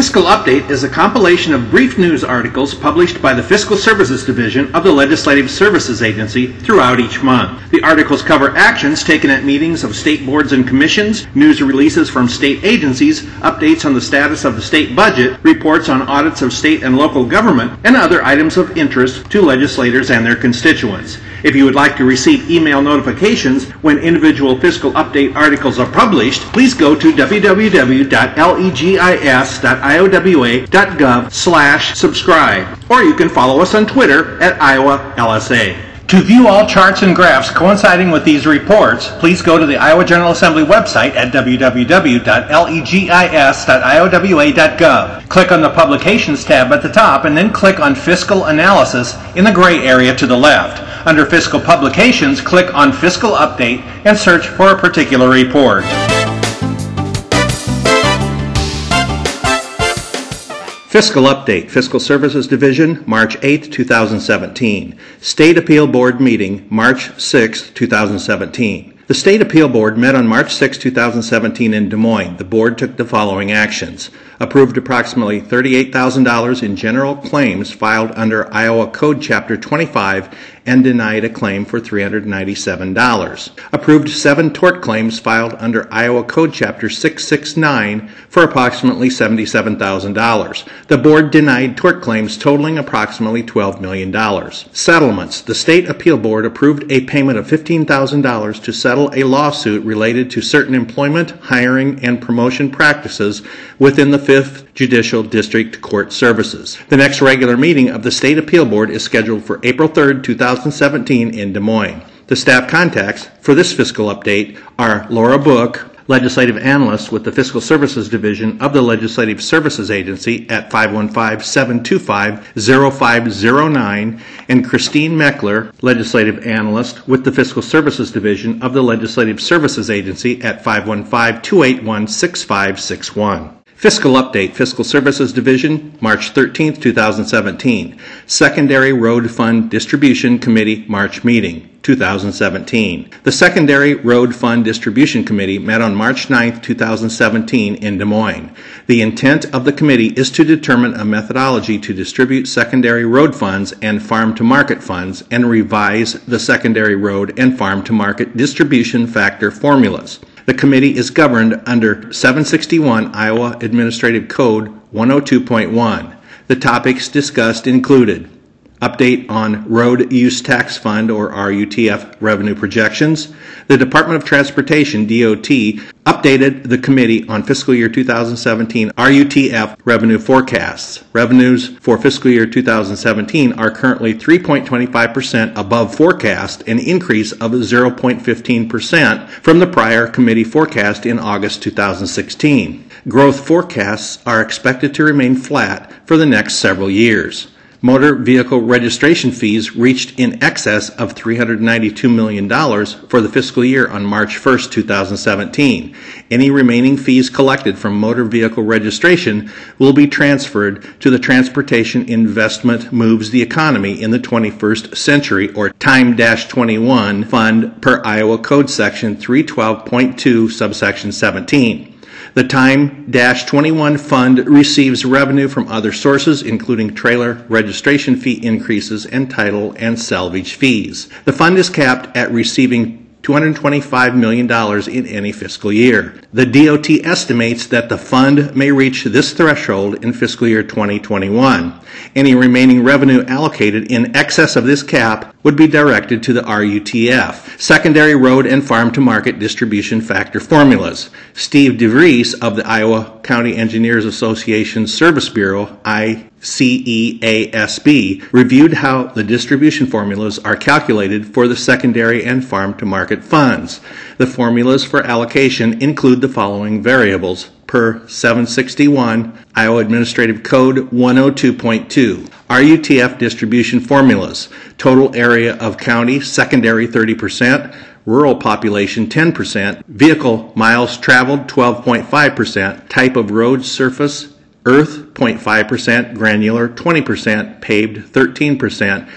Fiscal Update is a compilation of brief news articles published by the Fiscal Services Division of the Legislative Services Agency throughout each month. The articles cover actions taken at meetings of state boards and commissions, news releases from state agencies, updates on the status of the state budget, reports on audits of state and local government, and other items of interest to legislators and their constituents. If you would like to receive email notifications when individual fiscal update articles are published, please go to www.legis.iowa.gov slash subscribe, or you can follow us on Twitter at Iowa LSA. To view all charts and graphs coinciding with these reports, please go to the Iowa General Assembly website at www.legis.iowa.gov. Click on the Publications tab at the top and then click on Fiscal Analysis in the gray area to the left. Under Fiscal Publications, click on Fiscal Update and search for a particular report. Fiscal Update, Fiscal Services Division, March 8, 2017. State Appeal Board Meeting, March 6, 2017. The State Appeal Board met on March 6, 2017 in Des Moines. The board took the following actions. Approved approximately $38,000 in general claims filed under Iowa Code Chapter 25 and denied a claim for $397. Approved seven tort claims filed under Iowa Code Chapter 669 for approximately $77,000. The board denied tort claims totaling approximately $12 million. Settlements. The State Appeal Board approved a payment of $15,000 to settle a lawsuit related to certain employment, hiring, and promotion practices within the 5th Judicial District Court Services. The next regular meeting of the State Appeal Board is scheduled for April 3, 2017 in Des Moines. The staff contacts for this fiscal update are Laura Book, legislative analyst with the Fiscal Services Division of the Legislative Services Agency at 515-725-0509, and Christine Mechler, legislative analyst with the Fiscal Services Division of the Legislative Services Agency at 515-281-6561. Fiscal Update, Fiscal Services Division, March 13, 2017. Secondary Road Fund Distribution Committee March meeting, 2017. The Secondary Road Fund Distribution Committee met on March 9, 2017 in Des Moines. The intent of the committee is to determine a methodology to distribute secondary road funds and farm to market funds and revise the secondary road and farm to market distribution factor formulas. The committee is governed under 761 Iowa Administrative Code 102.1. The topics discussed included update on Road Use Tax Fund or RUTF revenue projections. The Department of Transportation, DOT, updated the committee on fiscal year 2017 RUTF revenue forecasts. Revenues for fiscal year 2017 are currently 3.25% above forecast, an increase of 0.15% from the prior committee forecast in August 2016. Growth forecasts are expected to remain flat for the next several years motor vehicle registration fees reached in excess of $392 million for the fiscal year on March 1, 2017. Any remaining fees collected from motor vehicle registration will be transferred to the Transportation Investment Moves the Economy in the 21st Century or Time 21 Fund per Iowa Code Section 312.2 subsection 17. The Time 21 Fund receives revenue from other sources, including trailer registration fee increases and title and salvage fees. The fund is capped at receiving $225 million in any fiscal year. The DOT estimates that the fund may reach this threshold in fiscal year 2021. Any remaining revenue allocated in excess of this cap would be directed to the RUTF, secondary road and farm to market distribution factor formulas. Steve DeVries of the Iowa County Engineers Association Service Bureau, ICEASB, reviewed how the distribution formulas are calculated for the secondary and farm to market funds. The formulas for allocation include the following variables per 761 Iowa Administrative Code 102.2. RUTF distribution formulas. Total area of county, secondary 30%, rural population 10%, vehicle miles traveled 12.5%, type of road surface earth 0.5%, granular 20%, paved 13%,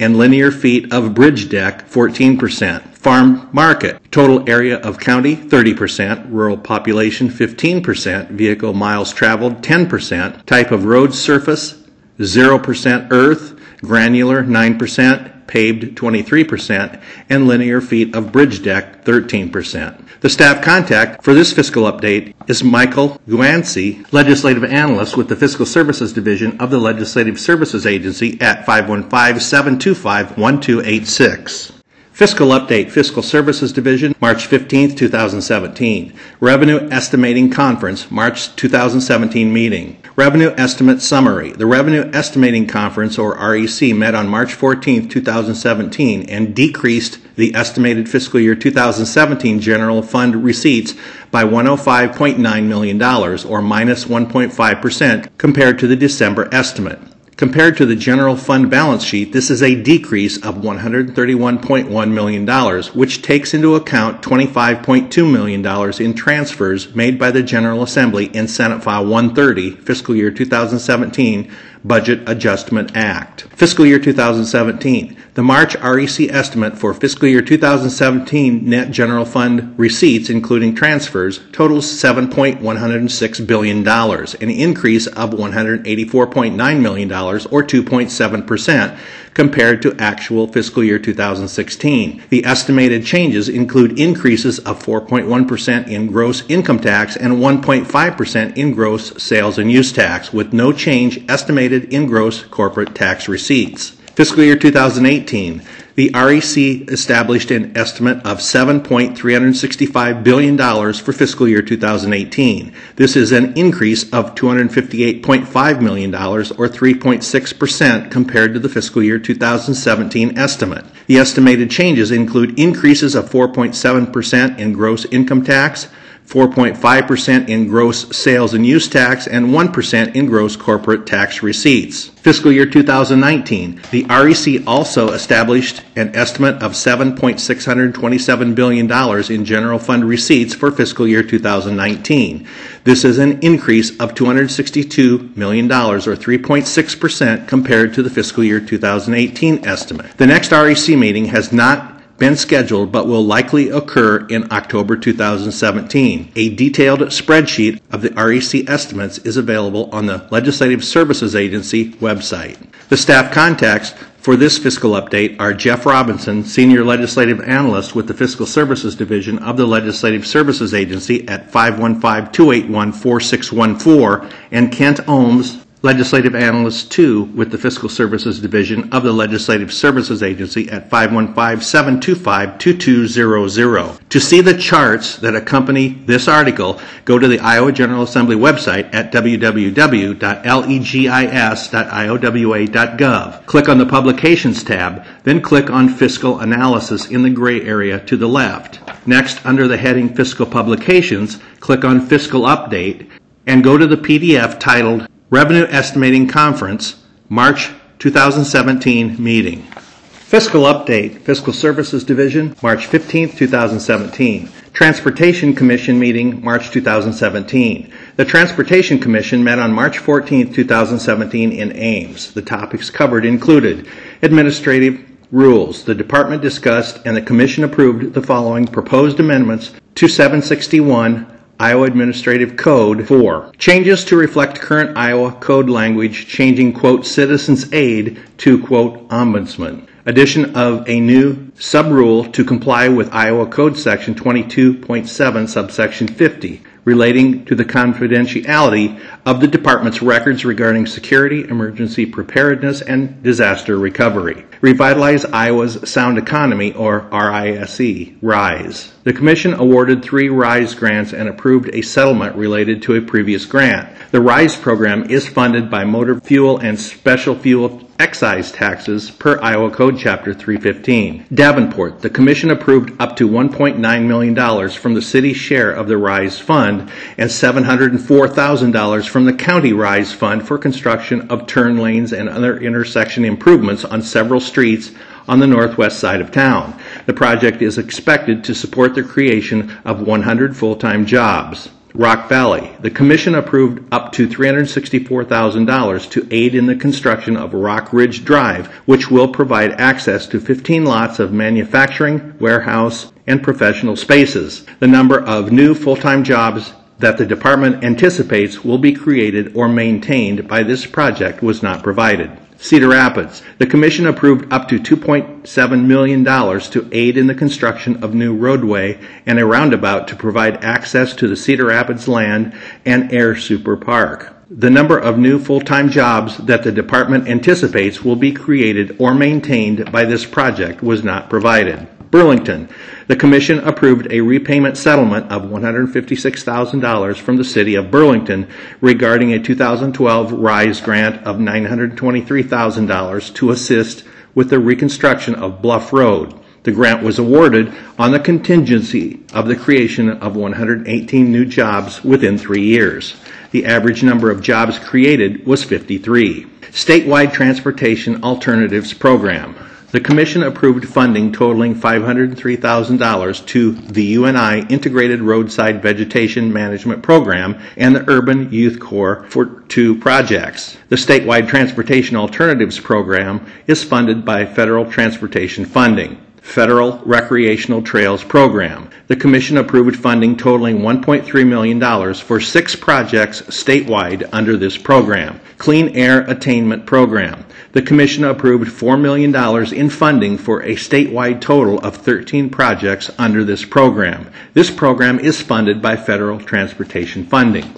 and linear feet of bridge deck 14%. Farm market, total area of county 30%, rural population 15%, vehicle miles traveled 10%, type of road surface 0% earth, granular 9%, paved 23%, and linear feet of bridge deck 13%. The staff contact for this fiscal update is Michael Guanci, Legislative Analyst with the Fiscal Services Division of the Legislative Services Agency at 515 725 1286. Fiscal Update Fiscal Services Division, March 15, 2017. Revenue Estimating Conference, March 2017 meeting. Revenue Estimate Summary. The Revenue Estimating Conference, or REC, met on March 14, 2017 and decreased the estimated fiscal year 2017 general fund receipts by $105.9 million, or minus 1.5%, compared to the December estimate. Compared to the general fund balance sheet, this is a decrease of $131.1 million, which takes into account $25.2 million in transfers made by the General Assembly in Senate File 130, fiscal year 2017 Budget Adjustment Act. Fiscal year 2017. The March REC estimate for fiscal year 2017 net general fund receipts, including transfers, totals $7.106 billion, an increase of $184.9 million, or 2.7%, compared to actual fiscal year 2016. The estimated changes include increases of 4.1% in gross income tax and 1.5% in gross sales and use tax, with no change estimated in gross corporate tax receipts. Fiscal year 2018, the REC established an estimate of $7.365 billion for fiscal year 2018. This is an increase of $258.5 million, or 3.6%, compared to the fiscal year 2017 estimate. The estimated changes include increases of 4.7% in gross income tax, 4.5% in gross sales and use tax, and 1% in gross corporate tax receipts. Fiscal year 2019, the REC also established an estimate of $7.627 billion in general fund receipts for fiscal year 2019. This is an increase of $262 million, or 3.6%, compared to the fiscal year 2018 estimate. The next REC meeting has not been scheduled but will likely occur in October 2017. A detailed spreadsheet of the REC estimates is available on the Legislative Services Agency website. The staff contacts for this fiscal update are Jeff Robinson, Senior Legislative Analyst with the Fiscal Services Division of the Legislative Services Agency at 515 281 4614, and Kent Ohms, Legislative Analyst 2 with the Fiscal Services Division of the Legislative Services Agency at 515-725-2200. To see the charts that accompany this article, go to the Iowa General Assembly website at www.legis.iowa.gov. Click on the Publications tab, then click on Fiscal Analysis in the gray area to the left. Next, under the heading Fiscal Publications, click on Fiscal Update and go to the PDF titled Revenue Estimating Conference, March 2017 meeting. Fiscal Update, Fiscal Services Division, March 15, 2017. Transportation Commission meeting, March 2017. The Transportation Commission met on March 14, 2017 in Ames. The topics covered included administrative rules. The department discussed and the commission approved the following proposed amendments to 761 Iowa Administrative Code 4. Changes to reflect current Iowa code language, changing quote citizens aide to quote ombudsman. Addition of a new subrule to comply with Iowa Code Section 22.7 subsection 50 relating to the confidentiality of the department's records regarding security, emergency preparedness, and disaster recovery. Revitalize Iowa's Sound Economy, or RISE, RISE. The Commission awarded three RISE grants and approved a settlement related to a previous grant. The RISE program is funded by motor fuel and special fuel excise taxes per Iowa Code Chapter 315. Davenport, the Commission approved up to $1.9 million from the city's share of the RISE Fund and $704,000 from the County RISE Fund for construction of turn lanes and other intersection improvements on several streets on the northwest side of town. The project is expected to support the creation of 100 full time jobs. Rock Valley. The commission approved up to $364,000 to aid in the construction of Rock Ridge Drive, which will provide access to 15 lots of manufacturing, warehouse, and professional spaces. The number of new full-time jobs that the department anticipates will be created or maintained by this project was not provided. Cedar Rapids. The commission approved up to $2.7 million to aid in the construction of new roadway and a roundabout to provide access to the Cedar Rapids land and Air Super Park. The number of new full-time jobs that the department anticipates will be created or maintained by this project was not provided. Burlington. The commission approved a repayment settlement of $156,000 from the city of Burlington regarding a 2012 RISE grant of $923,000 to assist with the reconstruction of Bluff Road. The grant was awarded on the contingency of the creation of 118 new jobs within three years. The average number of jobs created was 53. Statewide Transportation Alternatives Program. The commission approved funding totaling $503,000 to the UNI Integrated Roadside Vegetation Management Program and the Urban Youth Corps for two projects. The statewide Transportation Alternatives Program is funded by federal transportation funding. Federal Recreational Trails Program. The Commission approved funding totaling $1.3 million for six projects statewide under this program. Clean Air Attainment Program. The Commission approved $4 million in funding for a statewide total of 13 projects under this program. This program is funded by federal transportation funding.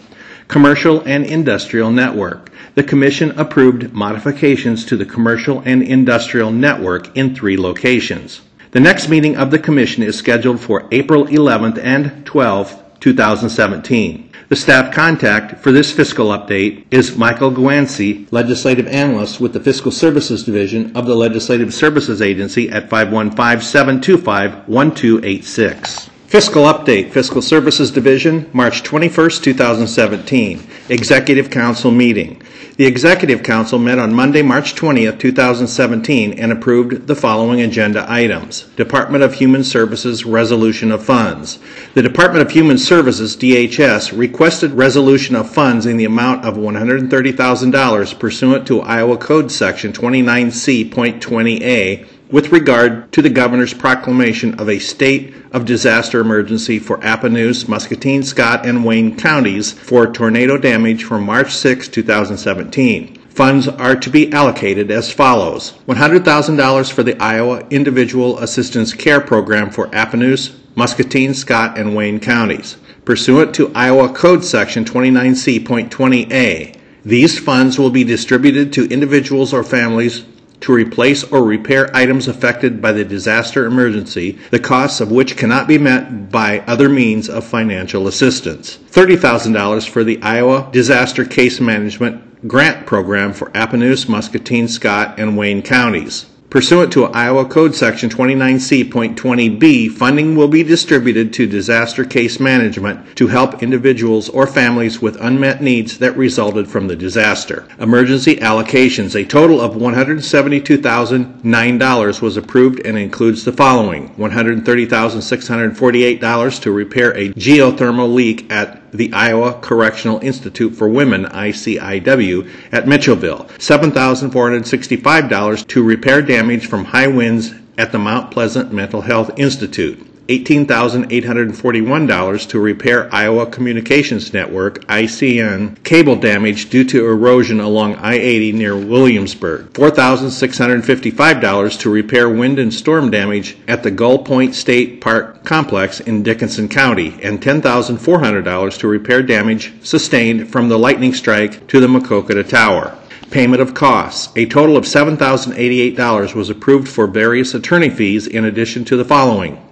Commercial and Industrial Network. The Commission approved modifications to the Commercial and Industrial Network in three locations. The next meeting of the Commission is scheduled for April 11th and 12th, 2017. The staff contact for this fiscal update is Michael Guanci, Legislative Analyst with the Fiscal Services Division of the Legislative Services Agency at 515-725-1286. Fiscal Update, Fiscal Services Division, March 21st, 2017. Executive Council Meeting. The Executive Council met on Monday, March 20th, 2017, and approved the following agenda items. Department of Human Services Resolution of Funds. The Department of Human Services, DHS, requested resolution of funds in the amount of $130,000 pursuant to Iowa Code Section 29C.20A with regard to the governor's proclamation of a state of disaster emergency for Appanoose, Muscatine, Scott, and Wayne counties for tornado damage from March 6, 2017. Funds are to be allocated as follows $100,000 for the Iowa Individual Assistance Care Program for Appanoose, Muscatine, Scott, and Wayne counties. Pursuant to Iowa Code Section 29C.20A, these funds will be distributed to individuals or families to replace or repair items affected by the disaster emergency, the costs of which cannot be met by other means of financial assistance. $30,000 for the Iowa Disaster Case Management Grant Program for Appanoose, Muscatine, Scott, and Wayne counties. Pursuant to Iowa Code Section 29C.20B, funding will be distributed to disaster case management to help individuals or families with unmet needs that resulted from the disaster. Emergency allocations. A total of $172,009 was approved and includes the following $130,648 to repair a geothermal leak at the Iowa Correctional Institute for Women, ICIW, at Mitchellville, $7,465 to repair damage from high winds at the Mount Pleasant Mental Health Institute. $18,841 to repair Iowa Communications Network ICN cable damage due to erosion along I-80 near Williamsburg. $4,655 to repair wind and storm damage at the Gull Point State Park complex in Dickinson County and $10,400 to repair damage sustained from the lightning strike to the Maquoketa Tower. Payment of costs. A total of $7,088 was approved for various attorney fees in addition to the following.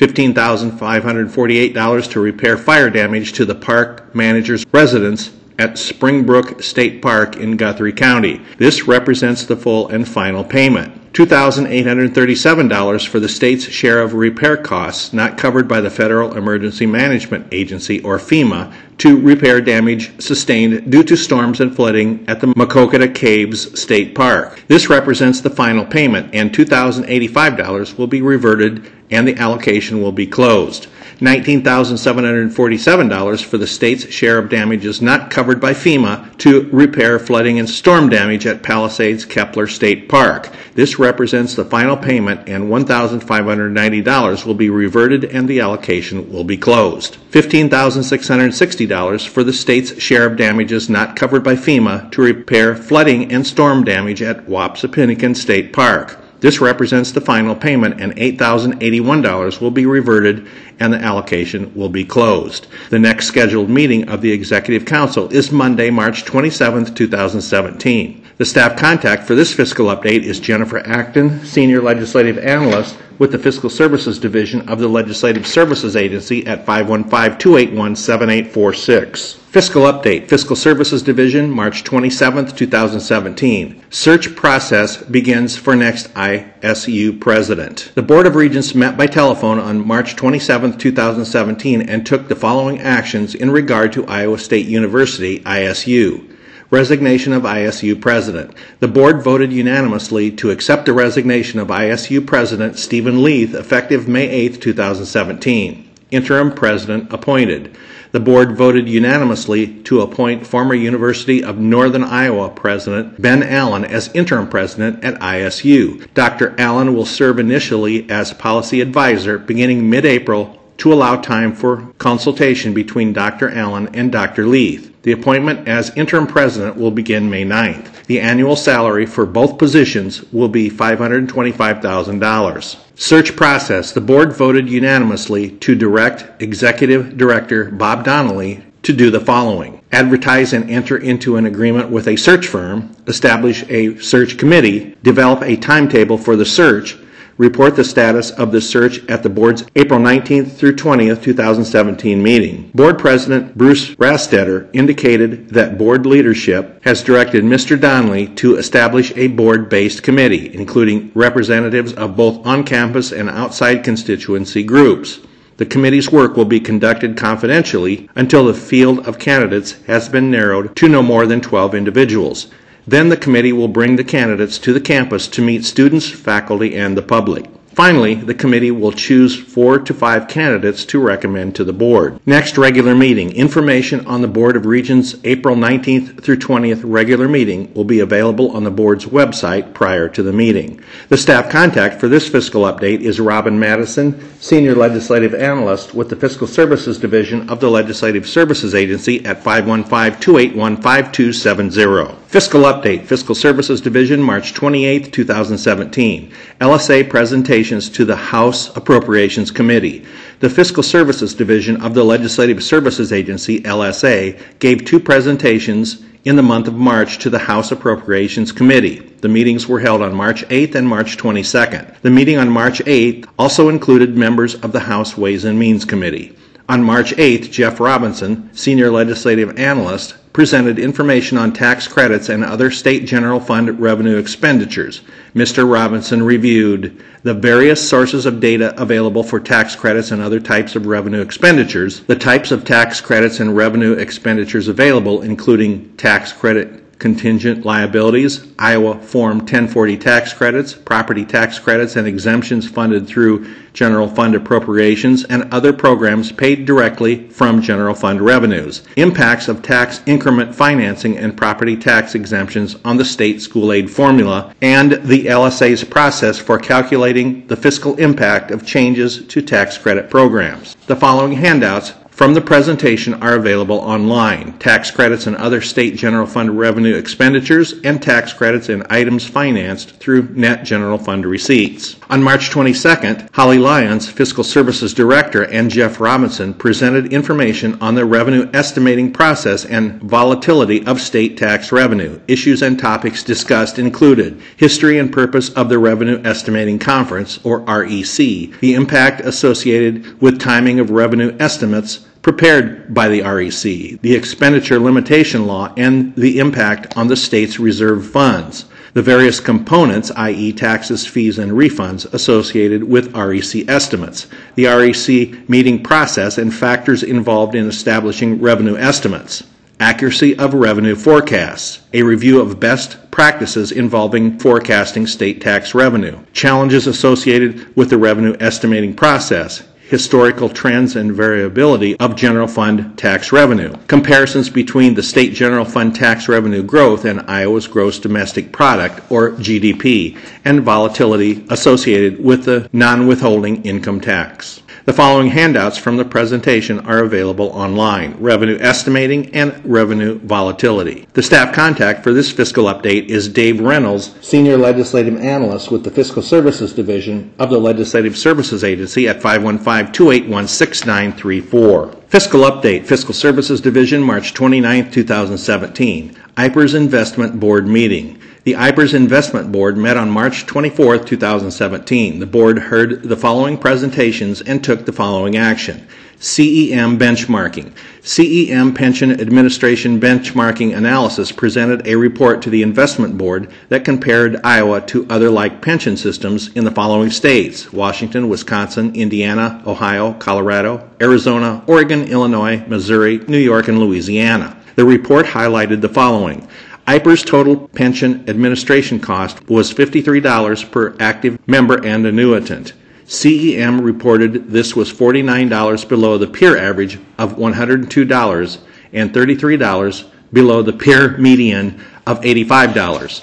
$15,548 to repair fire damage to the park manager's residence at Springbrook State Park in Guthrie County. This represents the full and final payment. $2,837 for the state's share of repair costs not covered by the Federal Emergency Management Agency or FEMA to repair damage sustained due to storms and flooding at the Maquoketa Caves State Park. This represents the final payment and $2,085 will be reverted and the allocation will be closed. $19,747 for the state's share of damages not covered by FEMA to repair flooding and storm damage at Palisades Kepler State Park. This represents the final payment and $1,590 will be reverted and the allocation will be closed. $15,660 for the state's share of damages not covered by FEMA to repair flooding and storm damage at Wapsipinicon State Park. This represents the final payment, and $8,081 will be reverted and the allocation will be closed. The next scheduled meeting of the Executive Council is Monday, March 27, 2017. The staff contact for this fiscal update is Jennifer Acton, Senior Legislative Analyst with the Fiscal Services Division of the Legislative Services Agency at 515 281 7846. Fiscal Update Fiscal Services Division, March 27, 2017. Search process begins for next ISU President. The Board of Regents met by telephone on March 27, 2017 and took the following actions in regard to Iowa State University, ISU. Resignation of ISU President. The board voted unanimously to accept the resignation of ISU President Steven Leath effective May 8, 2017. Interim President appointed. The board voted unanimously to appoint former University of Northern Iowa President Ben Allen as interim president at ISU. Dr. Allen will serve initially as policy advisor beginning mid April to allow time for consultation between Dr. Allen and Dr. Leath. The appointment as interim president will begin May 9th. The annual salary for both positions will be $525,000. Search process. The board voted unanimously to direct Executive Director Bob Donley to do the following advertise and enter into an agreement with a search firm, establish a search committee, develop a timetable for the search, report the status of the search at the board's April 19th through 20th, 2017 meeting. Board President Bruce Rastetter indicated that board leadership has directed Mr. Donley to establish a board-based committee, including representatives of both on-campus and outside constituency groups. The committee's work will be conducted confidentially until the field of candidates has been narrowed to no more than 12 individuals. Then the committee will bring the candidates to the campus to meet students, faculty, and the public. Finally, the committee will choose four to five candidates to recommend to the board. Next regular meeting. Information on the Board of Regents April 19th through 20th regular meeting will be available on the board's website prior to the meeting. The staff contact for this fiscal update is Robin Madison, Senior Legislative Analyst with the Fiscal Services Division of the Legislative Services Agency at 515 281 5270. Fiscal Update, Fiscal Services Division, March 28, 2017. LSA presentations to the House Appropriations Committee. The Fiscal Services Division of the Legislative Services Agency, LSA, gave two presentations in the month of March to the House Appropriations Committee. The meetings were held on March 8th and March 22nd. The meeting on March 8th also included members of the House Ways and Means Committee. On March 8th, Jeff Robinson, Senior Legislative Analyst, presented information on tax credits and other state general fund revenue expenditures. Mr. Robinson reviewed the various sources of data available for tax credits and other types of revenue expenditures, the types of tax credits and revenue expenditures available, including tax credit contingent liabilities, Iowa Form 1040 tax credits, property tax credits, and exemptions funded through general fund appropriations, and other programs paid directly from general fund revenues. Impacts of tax increment financing and property tax exemptions on the state school aid formula, and the LSA's process for calculating the fiscal impact of changes to tax credit programs. The following handouts from the presentation are available online. Tax credits and other state general fund revenue expenditures and tax credits and items financed through net general fund receipts. On March 22nd, Holly Lyons, Fiscal Services Director, and Jeff Robinson presented information on the revenue estimating process and volatility of state tax revenue. Issues and topics discussed included history and purpose of the Revenue Estimating Conference, or REC, the impact associated with timing of revenue estimates, prepared by the REC, the expenditure limitation law, and the impact on the state's reserve funds, the various components, i.e., taxes, fees, and refunds associated with REC estimates, the REC meeting process and factors involved in establishing revenue estimates, accuracy of revenue forecasts, a review of best practices involving forecasting state tax revenue, challenges associated with the revenue estimating process, historical trends and variability of general fund tax revenue, comparisons between the state general fund tax revenue growth and Iowa's gross domestic product, or GDP, and volatility associated with the non withholding income tax. The following handouts from the presentation are available online Revenue Estimating and Revenue Volatility. The staff contact for this fiscal update is Dave Reynolds, Senior Legislative Analyst with the Fiscal Services Division of the Legislative Services Agency at 515 281 6934. Fiscal Update, Fiscal Services Division, March 29, 2017. IPERS Investment Board Meeting. The IPERS Investment Board met on March 24, 2017. The board heard the following presentations and took the following action. CEM benchmarking. CEM Pension Administration Benchmarking Analysis presented a report to the Investment Board that compared Iowa to other like pension systems in the following states Washington, Wisconsin, Indiana, Ohio, Colorado, Arizona, Oregon, Illinois, Missouri, New York, and Louisiana. The report highlighted the following. IPER's total pension administration cost was $53 per active member and annuitant. CEM reported this was $49 below the peer average of $102 and $33 below the peer median of $85.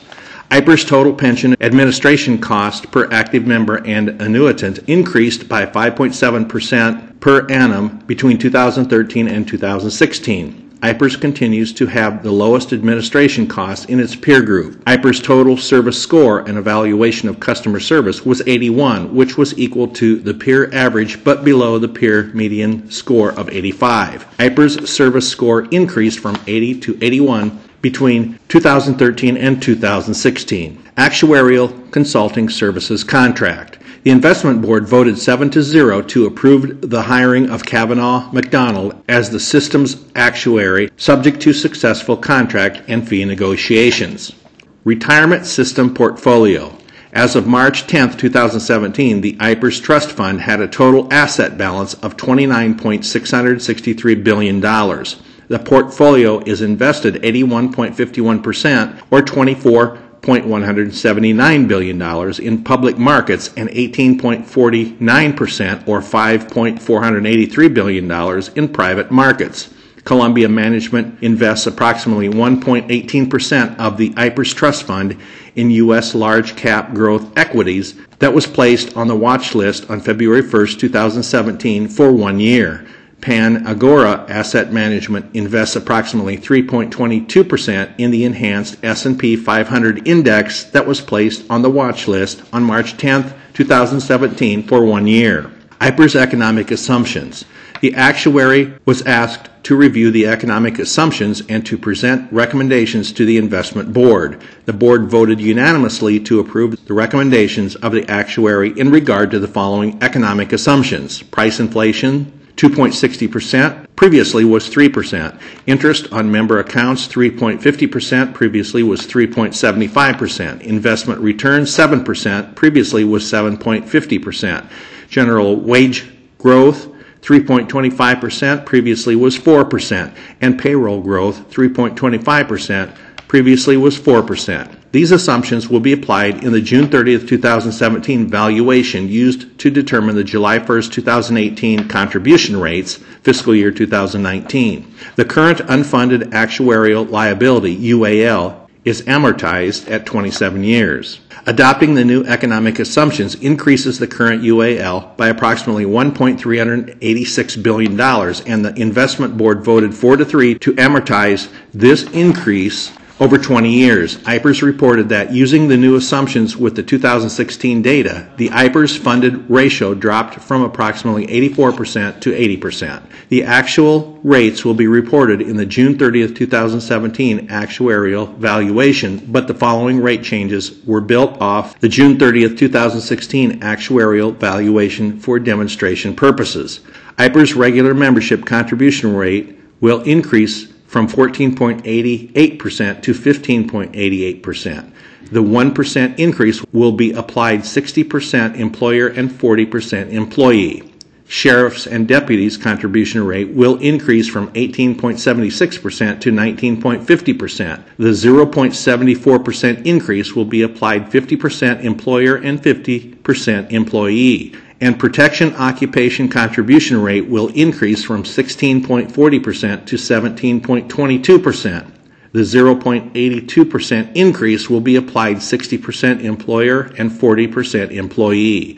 IPER's total pension administration cost per active member and annuitant increased by 5.7% per annum between 2013 and 2016. IPERS continues to have the lowest administration costs in its peer group. IPERS total service score and evaluation of customer service was 81, which was equal to the peer average but below the peer median score of 85. IPERS service score increased from 80 to 81 between 2013 and 2016. Actuarial Consulting Services Contract. The investment board voted 7 to 0 to approve the hiring of Cavanaugh Macdonald as the system's actuary, subject to successful contract and fee negotiations. Retirement System Portfolio. As of March 10, 2017, the IPERS Trust Fund had a total asset balance of $29.663 billion. The portfolio is invested 81.51% or 24 $179 billion in public markets and 18.49% or $5.483 billion in private markets. Columbia Management invests approximately 1.18% of the IPERS Trust Fund in U.S. large cap growth equities that was placed on the watch list on February 1, 2017 for one year. PanAgora Asset Management invests approximately 3.22% in the enhanced S&P 500 index that was placed on the watch list on March 10, 2017 for one year. IPERS economic assumptions. The actuary was asked to review the economic assumptions and to present recommendations to the investment board. The board voted unanimously to approve the recommendations of the actuary in regard to the following economic assumptions price inflation, 2.60%, previously was 3%. Interest on member accounts, 3.50%, previously was 3.75%. Investment return, 7%, previously was 7.50%. General wage growth, 3.25%, previously was 4%. And payroll growth, 3.25%, previously was 4%. These assumptions will be applied in the June 30, 2017 valuation used to determine the July 1, 2018 contribution rates, fiscal year 2019. The current unfunded actuarial liability, UAL, is amortized at 27 years. Adopting the new economic assumptions increases the current UAL by approximately $1.386 billion, and the investment board voted 4 to 3 to amortize this increase over 20 years, IPERS reported that using the new assumptions with the 2016 data, the IPERS funded ratio dropped from approximately 84% to 80%. The actual rates will be reported in the June 30, 2017 actuarial valuation, but the following rate changes were built off the June 30, 2016 actuarial valuation for demonstration purposes. IPERS regular membership contribution rate will increase from 14.88% to 15.88%. The 1% increase will be applied 60% employer and 40% employee. Sheriff's and deputies' contribution rate will increase from 18.76% to 19.50%. The 0.74% increase will be applied 50% employer and 50% employee and protection occupation contribution rate will increase from 16.40% to 17.22%. The 0.82% increase will be applied 60% employer and 40% employee.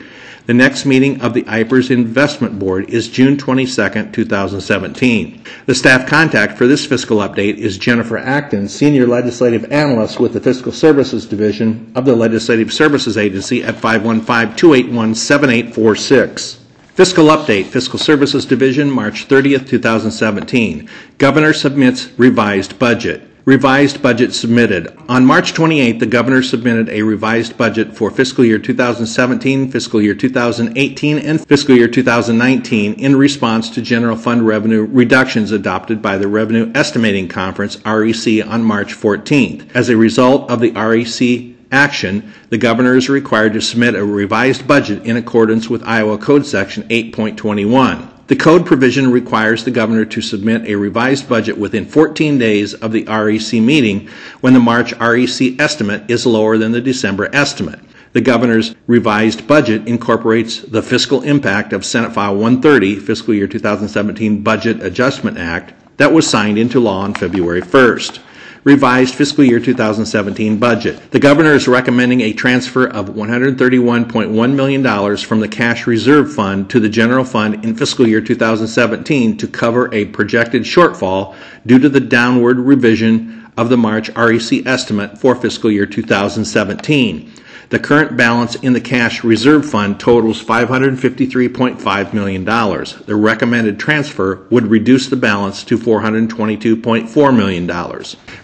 The next meeting of the IPERS Investment Board is June 22, 2017. The staff contact for this fiscal update is Jennifer Acton, Senior Legislative Analyst with the Fiscal Services Division of the Legislative Services Agency at 515 281 7846. Fiscal Update, Fiscal Services Division, March 30, 2017. Governor submits revised budget. Revised budget submitted. On March 28th, the governor submitted a revised budget for fiscal year 2017, fiscal year 2018, and fiscal year 2019 in response to general fund revenue reductions adopted by the Revenue Estimating Conference, REC, on March 14th. As a result of the REC action, the governor is required to submit a revised budget in accordance with Iowa Code Section 8.21. The code provision requires the governor to submit a revised budget within 14 days of the REC meeting when the March REC estimate is lower than the December estimate. The governor's revised budget incorporates the fiscal impact of Senate File 130, Fiscal Year 2017 Budget Adjustment Act, that was signed into law on February 1st revised fiscal year 2017 budget. The governor is recommending a transfer of $131.1 million from the cash reserve fund to the general fund in fiscal year 2017 to cover a projected shortfall due to the downward revision of the March REC estimate for fiscal year 2017. The current balance in the cash reserve fund totals $553.5 million. The recommended transfer would reduce the balance to $422.4 million.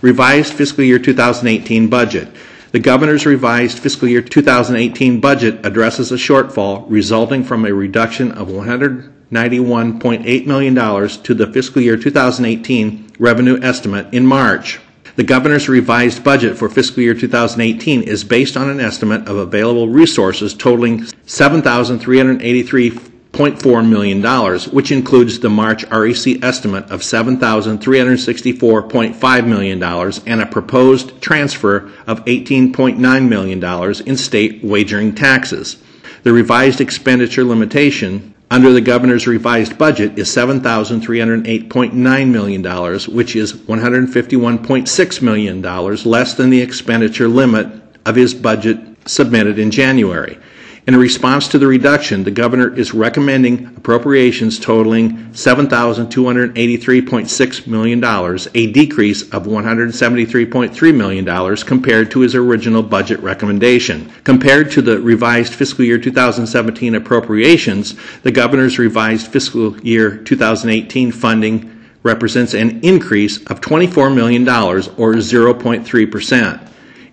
Revised fiscal year 2018 budget. The governor's revised fiscal year 2018 budget addresses a shortfall resulting from a reduction of $191.8 million to the fiscal year 2018 revenue estimate in March. The governor's revised budget for fiscal year 2018 is based on an estimate of available resources totaling $7,383.4 million, which includes the March REC estimate of $7,364.5 million and a proposed transfer of $18.9 million in state wagering taxes. The revised expenditure limitation under the governor's revised budget is $7,308.9 million, which is $151.6 million less than the expenditure limit of his budget submitted in January. In response to the reduction, the governor is recommending appropriations totaling $7,283.6 million, a decrease of $173.3 million compared to his original budget recommendation. Compared to the revised fiscal year 2017 appropriations, the governor's revised fiscal year 2018 funding represents an increase of $24 million, or 0.3 percent.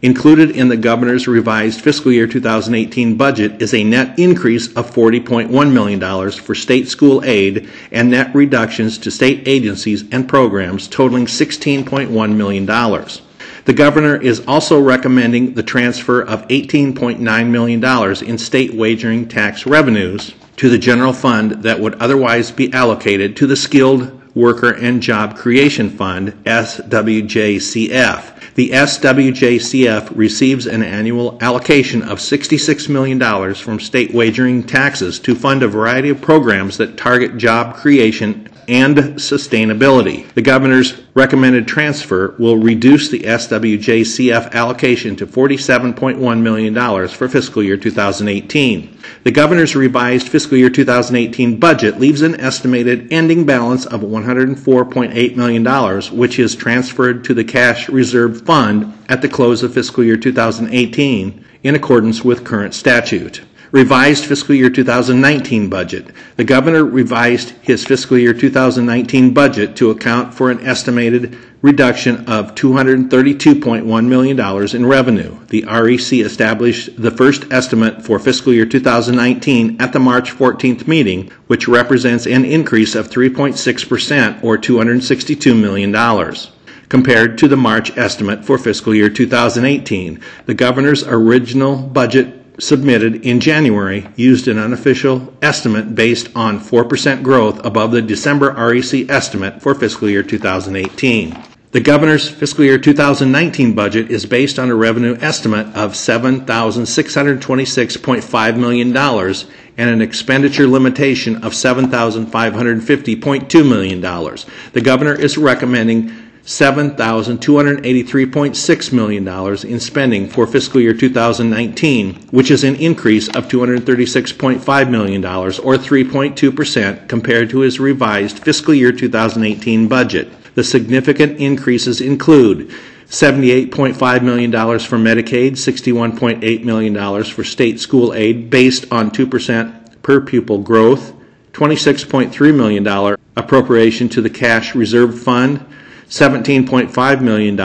Included in the governor's revised fiscal year 2018 budget is a net increase of $40.1 million for state school aid and net reductions to state agencies and programs totaling $16.1 million. The governor is also recommending the transfer of $18.9 million in state wagering tax revenues to the general fund that would otherwise be allocated to the Skilled Worker and Job Creation Fund, SWJCF. The SWJCF receives an annual allocation of $66 million from state wagering taxes to fund a variety of programs that target job creation and sustainability. The governor's recommended transfer will reduce the SWJCF allocation to $47.1 million for fiscal year 2018. The governor's revised fiscal year 2018 budget leaves an estimated ending balance of $104.8 million, which is transferred to the cash reserve fund at the close of fiscal year 2018 in accordance with current statute revised fiscal year 2019 budget. The governor revised his fiscal year 2019 budget to account for an estimated reduction of $232.1 million in revenue. The REC established the first estimate for fiscal year 2019 at the March 14th meeting, which represents an increase of 3.6% or $262 million compared to the March estimate for fiscal year 2018. The governor's original budget submitted in January used an unofficial estimate based on 4% growth above the December REC estimate for fiscal year 2018. The governor's fiscal year 2019 budget is based on a revenue estimate of $7,626.5 million and an expenditure limitation of $7,550.2 million. The governor is recommending $7,283.6 million in spending for fiscal year 2019, which is an increase of $236.5 million, or 3.2%, compared to his revised fiscal year 2018 budget. The significant increases include $78.5 million for Medicaid, $61.8 million for state school aid based on 2% per pupil growth, $26.3 million appropriation to the cash reserve fund, $17.5 million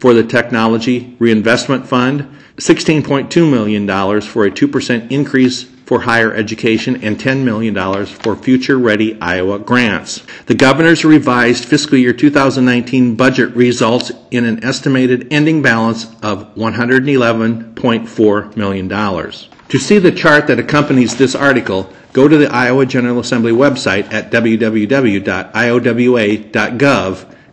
for the Technology Reinvestment Fund, $16.2 million for a 2% increase for higher education, and $10 million for Future Ready Iowa grants. The governor's revised fiscal year 2019 budget results in an estimated ending balance of $111.4 million. To see the chart that accompanies this article, go to the Iowa General Assembly website at www.iowa.gov,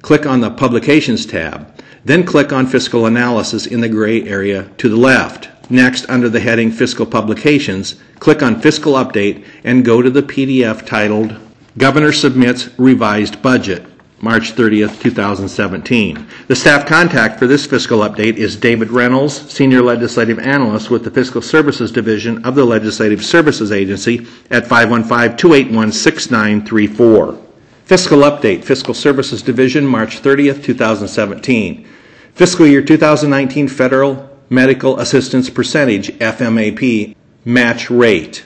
click on the Publications tab, then click on Fiscal Analysis in the gray area to the left. Next, under the heading Fiscal Publications, click on Fiscal Update and go to the PDF titled Governor Submits Revised Budget, March 30th, 2017. The staff contact for this fiscal update is David Reynolds, Senior Legislative Analyst with the Fiscal Services Division of the Legislative Services Agency at 515-281-6934. Fiscal Update, Fiscal Services Division, March 30th, 2017. Fiscal year 2019 Federal Medical Assistance Percentage, FMAP, match rate.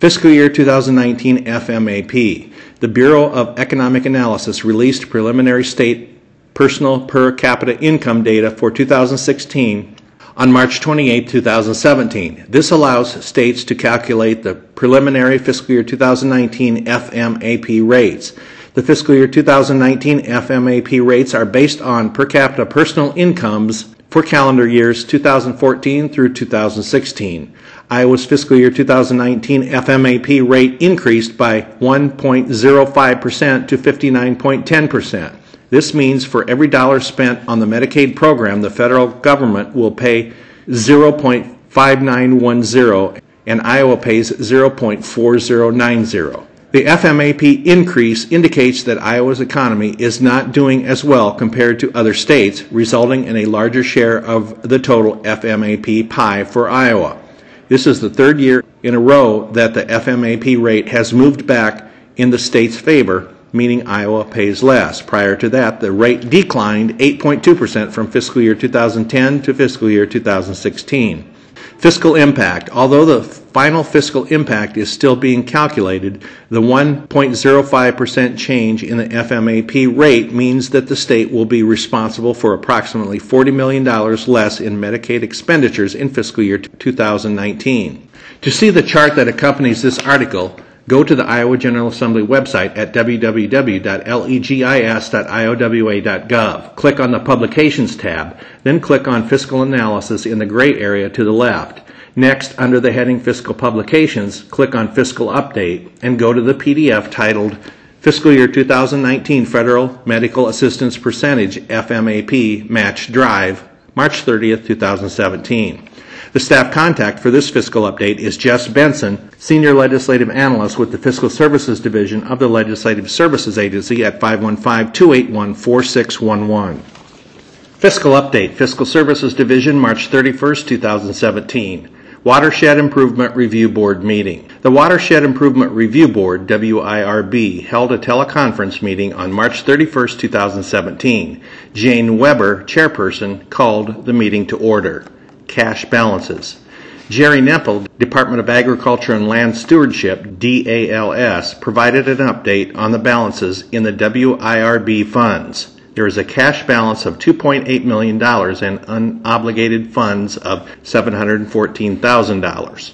Fiscal year 2019 FMAP. The Bureau of Economic Analysis released preliminary state personal per capita income data for 2016 on March 28, 2017. This allows states to calculate the preliminary fiscal year 2019 FMAP rates. The fiscal year 2019 FMAP rates are based on per capita personal incomes for calendar years 2014 through 2016. Iowa's fiscal year 2019 FMAP rate increased by 1.05% to 59.10%. This means for every dollar spent on the Medicaid program, the federal government will pay 0.5910 and Iowa pays 0.4090. The FMAP increase indicates that Iowa's economy is not doing as well compared to other states, resulting in a larger share of the total FMAP pie for Iowa. This is the third year in a row that the FMAP rate has moved back in the state's favor, meaning Iowa pays less. Prior to that, the rate declined 8.2% from fiscal year 2010 to fiscal year 2016. Fiscal impact. Although the final fiscal impact is still being calculated, the 1.05% change in the FMAP rate means that the state will be responsible for approximately $40 million less in Medicaid expenditures in fiscal year 2019. To see the chart that accompanies this article, go to the Iowa General Assembly website at www.legis.iowa.gov. Click on the Publications tab, then click on Fiscal Analysis in the gray area to the left. Next, under the heading Fiscal Publications, click on Fiscal Update and go to the PDF titled Fiscal Year 2019 Federal Medical Assistance Percentage FMAP Match Drive, March 30th, 2017. The staff contact for this fiscal update is Jess Benson, Senior Legislative Analyst with the Fiscal Services Division of the Legislative Services Agency at 515-281-4611. Fiscal Update, Fiscal Services Division, March 31st, 2017. Watershed Improvement Review Board meeting. The Watershed Improvement Review Board, WIRB, held a teleconference meeting on March 31, 2017. Jane Weber, chairperson, called the meeting to order cash balances. Jerry Neppel, Department of Agriculture and Land Stewardship, DALS, provided an update on the balances in the WIRB funds. There is a cash balance of $2.8 million and unobligated funds of $714,000.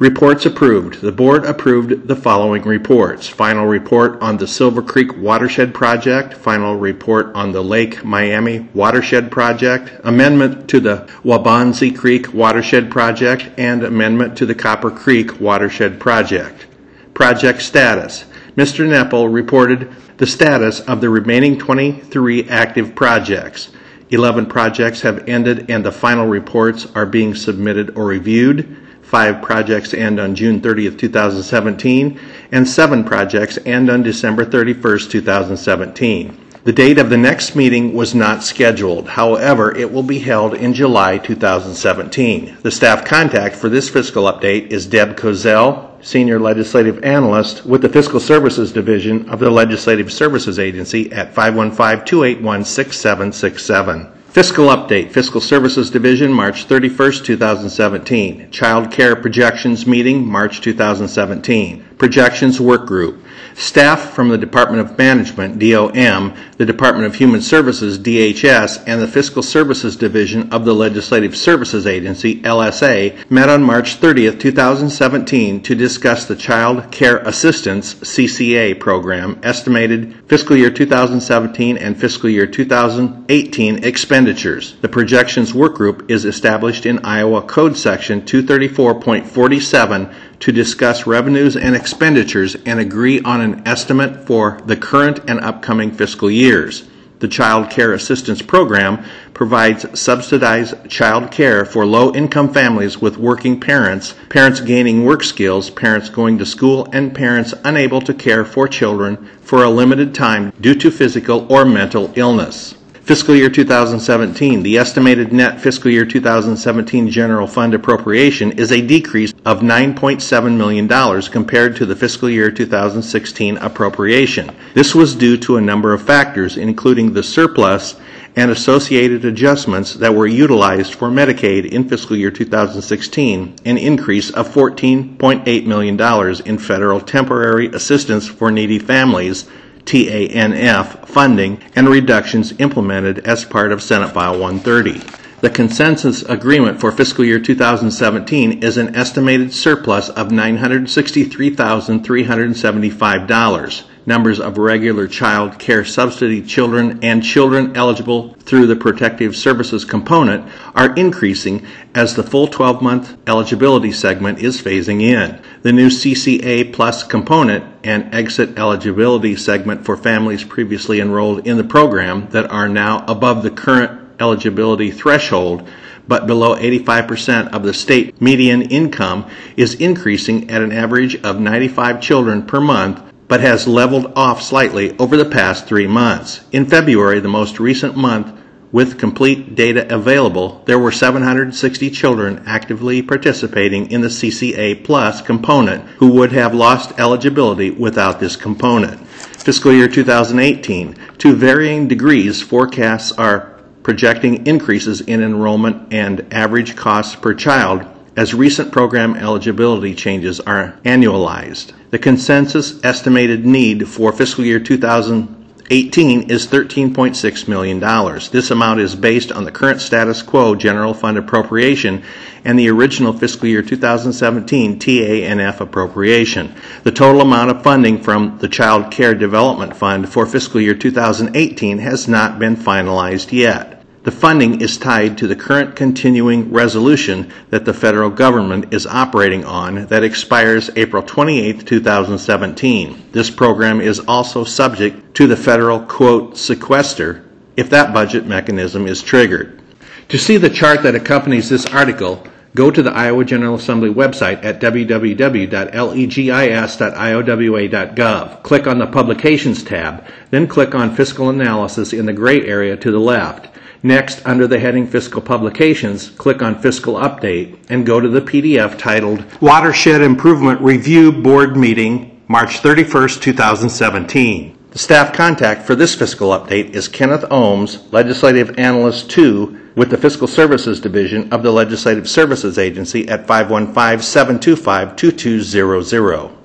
Reports approved. The board approved the following reports. Final report on the Silver Creek Watershed Project, final report on the Lake Miami Watershed Project, amendment to the Waubonsie Creek Watershed Project, and amendment to the Copper Creek Watershed Project. Project status. Mr. Neppel reported the status of the remaining 23 active projects. 11 projects have ended and the final reports are being submitted or reviewed. Five projects end on June 30th, 2017, and seven projects end on December 31st, 2017. The date of the next meeting was not scheduled. However, it will be held in July 2017. The staff contact for this fiscal update is Deb Kozel, Senior Legislative Analyst with the Fiscal Services Division of the Legislative Services Agency at 515-281-6767. Fiscal Update, Fiscal Services Division, March 31st, 2017. Child Care Projections Meeting, March 2017. Projections Work Group. Staff from the Department of Management, DOM, the Department of Human Services, DHS, and the Fiscal Services Division of the Legislative Services Agency, LSA, met on March 30, 2017 to discuss the Child Care Assistance, CCA program, estimated fiscal year 2017 and fiscal year 2018 expenditures. The Projections Work Group is established in Iowa Code Section 234.47 to discuss revenues and expenditures and agree on an estimate for the current and upcoming fiscal years. The Child Care Assistance Program provides subsidized child care for low income families with working parents, parents gaining work skills, parents going to school, and parents unable to care for children for a limited time due to physical or mental illness. Fiscal year 2017, the estimated net fiscal year 2017 general fund appropriation is a decrease of $9.7 million compared to the fiscal year 2016 appropriation. This was due to a number of factors, including the surplus and associated adjustments that were utilized for Medicaid in fiscal year 2016, an increase of $14.8 million in federal temporary assistance for needy families TANF funding and reductions implemented as part of Senate File 130. The consensus agreement for fiscal year 2017 is an estimated surplus of $963,375. Numbers of regular child care subsidy children and children eligible through the protective services component are increasing as the full 12 month eligibility segment is phasing in. The new CCA Plus component and exit eligibility segment for families previously enrolled in the program that are now above the current eligibility threshold but below 85% of the state median income is increasing at an average of 95 children per month but has leveled off slightly over the past three months. In February, the most recent month with complete data available, there were 760 children actively participating in the CCA Plus component who would have lost eligibility without this component. Fiscal year 2018, to varying degrees, forecasts are projecting increases in enrollment and average costs per child as recent program eligibility changes are annualized. The consensus estimated need for fiscal year 2018 is $13.6 million. This amount is based on the current status quo general fund appropriation and the original fiscal year 2017 TANF appropriation. The total amount of funding from the Child Care Development Fund for fiscal year 2018 has not been finalized yet. The funding is tied to the current continuing resolution that the federal government is operating on that expires April 28, 2017. This program is also subject to the federal quote sequester if that budget mechanism is triggered. To see the chart that accompanies this article, go to the Iowa General Assembly website at www.legis.iowa.gov. Click on the Publications tab, then click on Fiscal Analysis in the gray area to the left. Next, under the heading Fiscal Publications, click on Fiscal Update and go to the PDF titled Watershed Improvement Review Board Meeting, March 31st, 2017. The staff contact for this fiscal update is Kenneth Ohms, Legislative Analyst 2 with the Fiscal Services Division of the Legislative Services Agency at 515 725 2200.